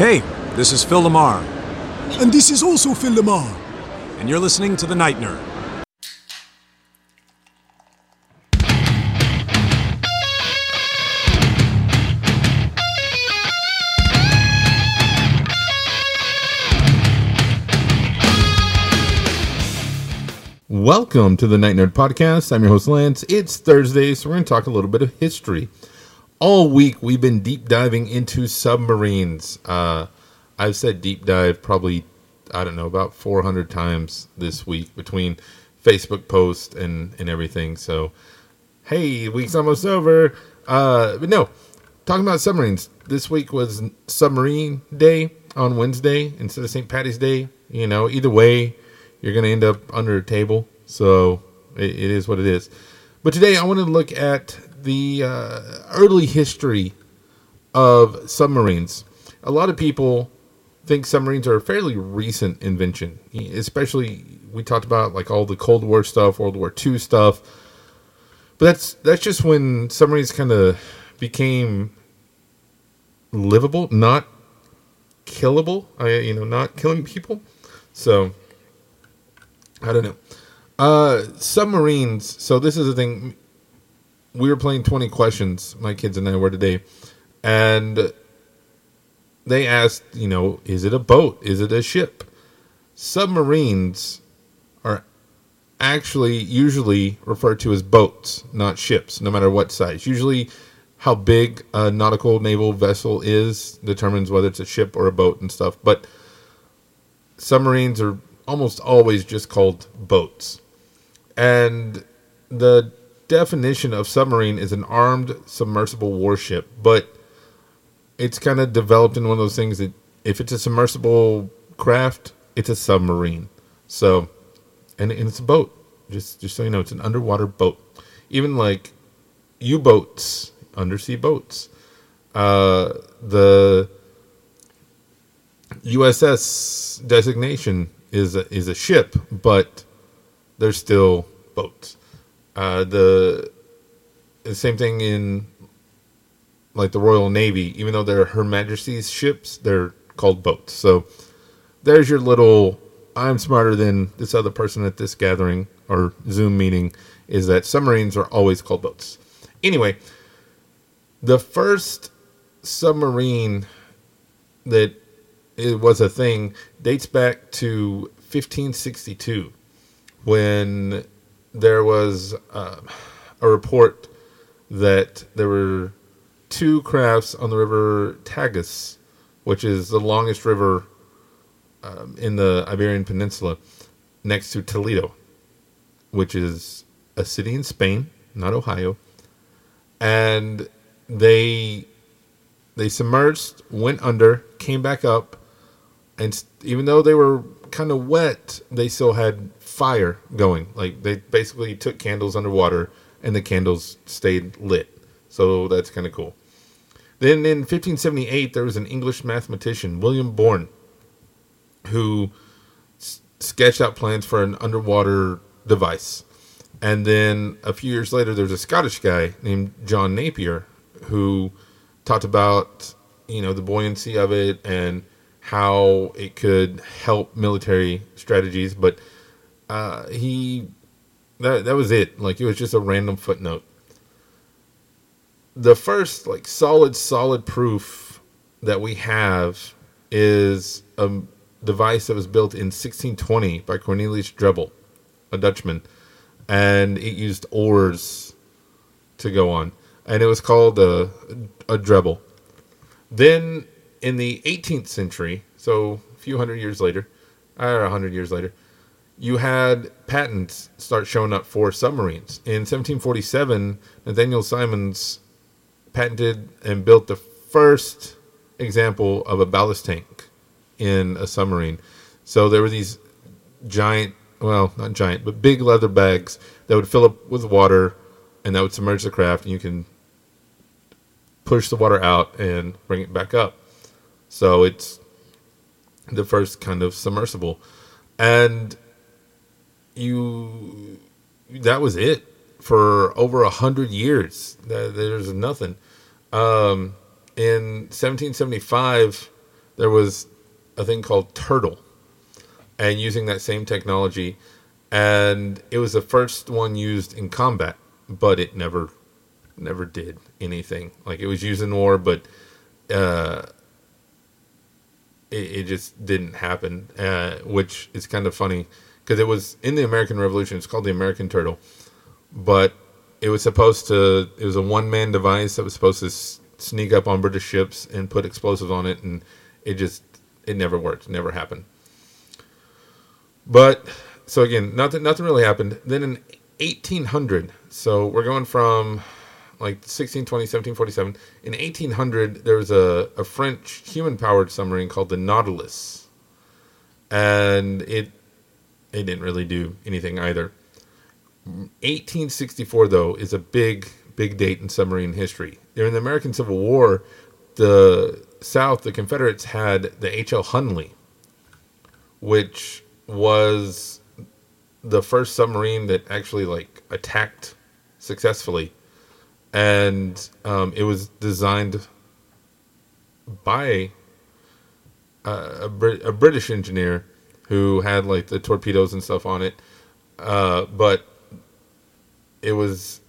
Hey, this is Phil LaMarr, And this is also Phil LaMarr. and you're listening to The Night Nerd. Welcome to the Night Nerd Podcast. I'm your host, Lance. It's Thursday, so we're going to talk a little bit of history. All week, we've been deep diving into submarines. Uh, I've said deep dive probably, I don't know, about 400 times this week between Facebook posts and, and everything. So, hey, week's almost over. Uh, but no, talking about submarines. This week was Submarine Day on Wednesday instead of St. Patty's Day. You know, either way, you're going to end up under a table. So it, it is what it is. But today I want to look at the uh, early history of submarines. A lot of people think submarines are a fairly recent invention, especially we talked about like all the Cold War stuff, World War II stuff. But that's that's just when submarines kind of became livable, not killable. I you know not killing people. So I don't know. Uh, submarines. So this is the thing. We were playing twenty questions. My kids and I were today, and they asked, you know, is it a boat? Is it a ship? Submarines are actually usually referred to as boats, not ships, no matter what size. Usually, how big a nautical naval vessel is determines whether it's a ship or a boat and stuff. But submarines are almost always just called boats. And the definition of submarine is an armed submersible warship, but it's kind of developed in one of those things that if it's a submersible craft, it's a submarine. So, and, and it's a boat. Just just so you know, it's an underwater boat. Even like U-boats, undersea boats. Uh, the USS designation is a, is a ship, but they're still boats. Uh, the, the same thing in like the Royal Navy, even though they're Her Majesty's ships, they're called boats. So there's your little I'm smarter than this other person at this gathering or Zoom meeting is that submarines are always called boats. Anyway, the first submarine that it was a thing dates back to 1562 when there was uh, a report that there were two crafts on the river Tagus, which is the longest river um, in the Iberian Peninsula, next to Toledo, which is a city in Spain, not Ohio, and they they submerged, went under, came back up, and even though they were kind of wet, they still had fire going. Like they basically took candles underwater, and the candles stayed lit. So that's kind of cool. Then in 1578, there was an English mathematician, William Bourne, who s- sketched out plans for an underwater device. And then a few years later, there's a Scottish guy named John Napier who talked about you know the buoyancy of it and how it could help military strategies. But uh, he that that was it. Like it was just a random footnote. The first like solid solid proof that we have is a device that was built in 1620 by Cornelius Drebbel, a Dutchman, and it used oars to go on, and it was called a a Drebbel. Then in the 18th century, so a few hundred years later, or a hundred years later, you had patents start showing up for submarines. In 1747, Nathaniel Symons patented and built the first example of a ballast tank in a submarine. So there were these giant, well, not giant, but big leather bags that would fill up with water and that would submerge the craft, and you can push the water out and bring it back up. So it's the first kind of submersible. And you that was it for over a hundred years. There's nothing. Um, in 1775, there was a thing called Turtle, and using that same technology, and it was the first one used in combat, but it never, never did anything. Like it was used in war, but uh, it, it just didn't happen, uh, which is kind of funny because it was in the American Revolution. It's called the American Turtle, but it was supposed to. It was a one man device that was supposed to s- sneak up on British ships and put explosives on it, and it just it never worked. Never happened. But so again, nothing nothing really happened. Then in 1800, so we're going from like 1620, 1747. In 1800, there was a, a French human powered submarine called the Nautilus, and it it didn't really do anything either. 1864 though is a big big date in submarine history. During the American Civil War, the South, the Confederates had the H.L. Hunley, which was the first submarine that actually like attacked successfully, and um, it was designed by a, a, Brit- a British engineer who had like the torpedoes and stuff on it, uh, but it was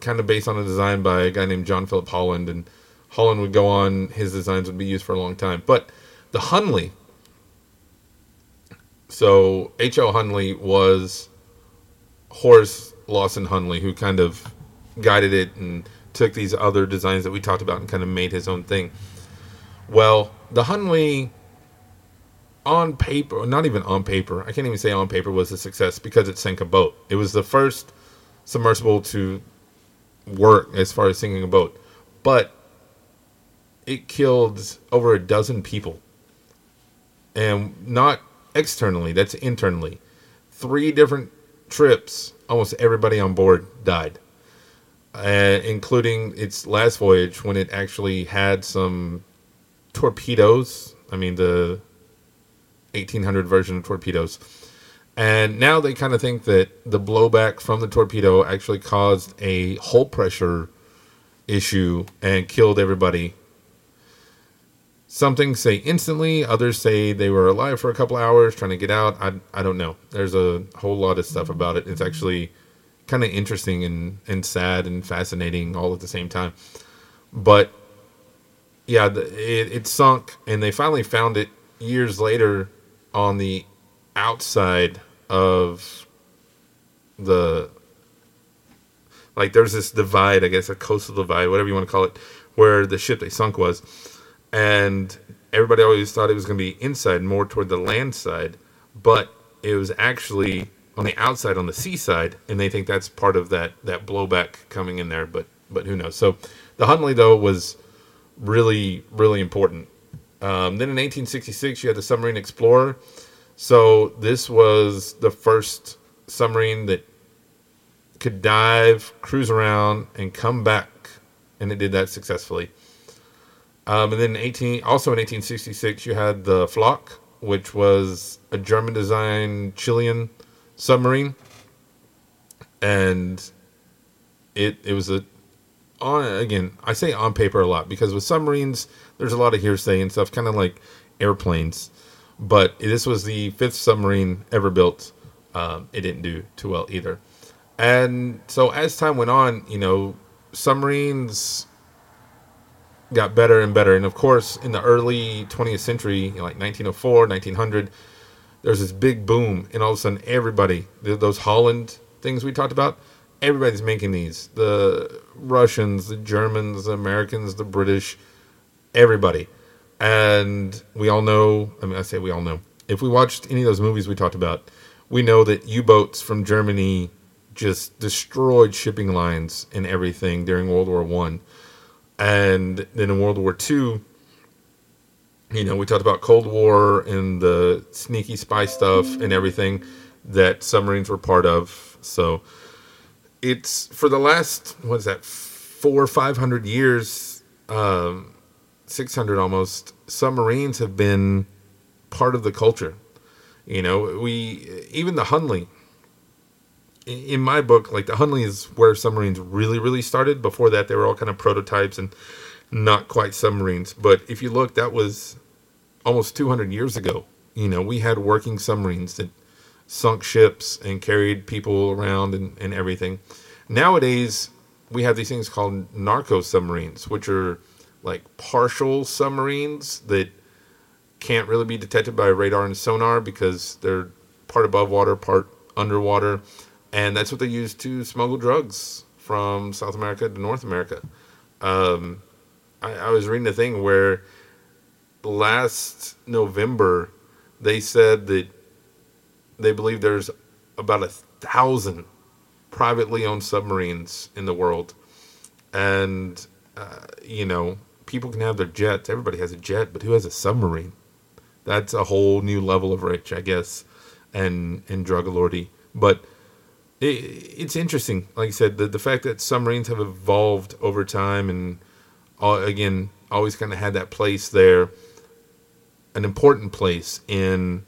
kind of based on a design by a guy named John Philip Holland, and Holland would go on. His designs would be used for a long time. But the Hunley, so H.L. Hunley was Horace Lawson Hunley, who kind of guided it and took these other designs that we talked about and kind of made his own thing. Well, the Hunley on paper, not even on paper, I can't even say on paper was a success because it sank a boat. It was the first submersible to work as far as sinking a boat, but it killed over a dozen people, and not externally. That's internally. Three different trips, almost everybody on board died, uh, including its last voyage when it actually had some torpedoes. I mean the 1800 version of torpedoes. And now they kind of think that the blowback from the torpedo actually caused a hull pressure issue and killed everybody. Some things say instantly, others say they were alive for a couple hours trying to get out. I, I don't know. There's a whole lot of stuff about it. It's actually kind of interesting and, and sad and fascinating all at the same time. But yeah, the, it, it sunk, and they finally found it years later on the outside of the like there's this divide i guess a coastal divide whatever you want to call it where the ship they sunk was and everybody always thought it was going to be inside more toward the land side but it was actually on the outside on the seaside and they think that's part of that that blowback coming in there but but who knows so the hunley though was really really important um, then in 1866, you had the submarine Explorer. So this was the first submarine that could dive, cruise around, and come back, and it did that successfully. Um, and then 18, also in 1866, you had the Flach, which was a German-designed Chilean submarine, and it it was a on again. I say on paper a lot because with submarines there's a lot of hearsay and stuff, kind of like airplanes. But this was the fifth submarine ever built. Um, it didn't do too well either. And so as time went on, you know, submarines got better and better. And of course, in the early 20th century, you know, like 1904, 1900, there's this big boom, and all of a sudden, everybody, those Holland things we talked about, everybody's making these. The Russians, the Germans, the Americans, the British, everybody. And we all know, I mean, I say we all know. If we watched any of those movies we talked about, we know that U boats from Germany just destroyed shipping lines and everything during World War One. And then in World War Two, you know, we talked about Cold War and the sneaky spy stuff and everything that submarines were part of. So it's for the last what is that four or five hundred years, um, six hundred almost. Submarines have been part of the culture. You know, we even the Hunley. In my book, like the Hunley is where submarines really, really started. Before that, they were all kind of prototypes and not quite submarines. But if you look, that was almost 200 years ago. You know, we had working submarines that sunk ships and carried people around and, and everything. Nowadays, we have these things called narco submarines, which are like partial submarines that can't really be detected by radar and sonar because they're part above water, part underwater. And that's what they use to smuggle drugs from South America to North America. Um, I, I was reading a thing where last November they said that they believe there's about a thousand privately owned submarines in the world. And, uh, you know, people can have their jets. Everybody has a jet, but who has a submarine? That's a whole new level of rich, I guess, and, and drug lordy. But it, it's interesting, like I said, the, the fact that submarines have evolved over time and, all, again, always kind of had that place there, an important place in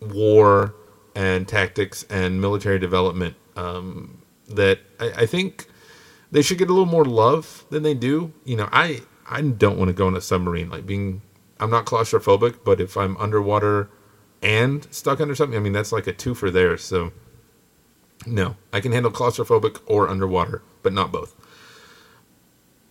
war and tactics and military development um, that I, I, think they should get a little more love than they do. You know, I I don't want to go in a submarine. Like being, I'm not claustrophobic, but if I'm underwater and stuck under something, I mean that's like a two for there. So no, I can handle claustrophobic or underwater, but not both.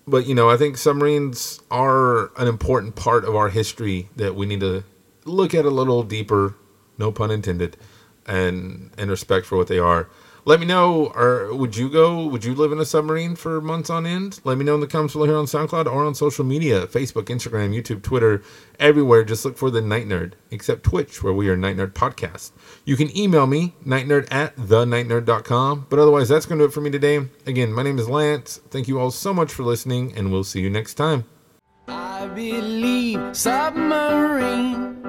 But you know, I think submarines are an important part of our history that we need to look at a little deeper. No pun intended and and respect for what they are. Let me know, or would you go? Would you live in a submarine for months on end? Let me know in the comments below here on SoundCloud or on social media Facebook, Instagram, YouTube, Twitter, everywhere. Just look for the Night Nerd, except Twitch, where we are Night Nerd Podcast. You can email me, nightnerd at thenightnerd.com. But otherwise, that's going to do it for me today. Again, my name is Lance. Thank you all so much for listening, and we'll see you next time. I believe submarines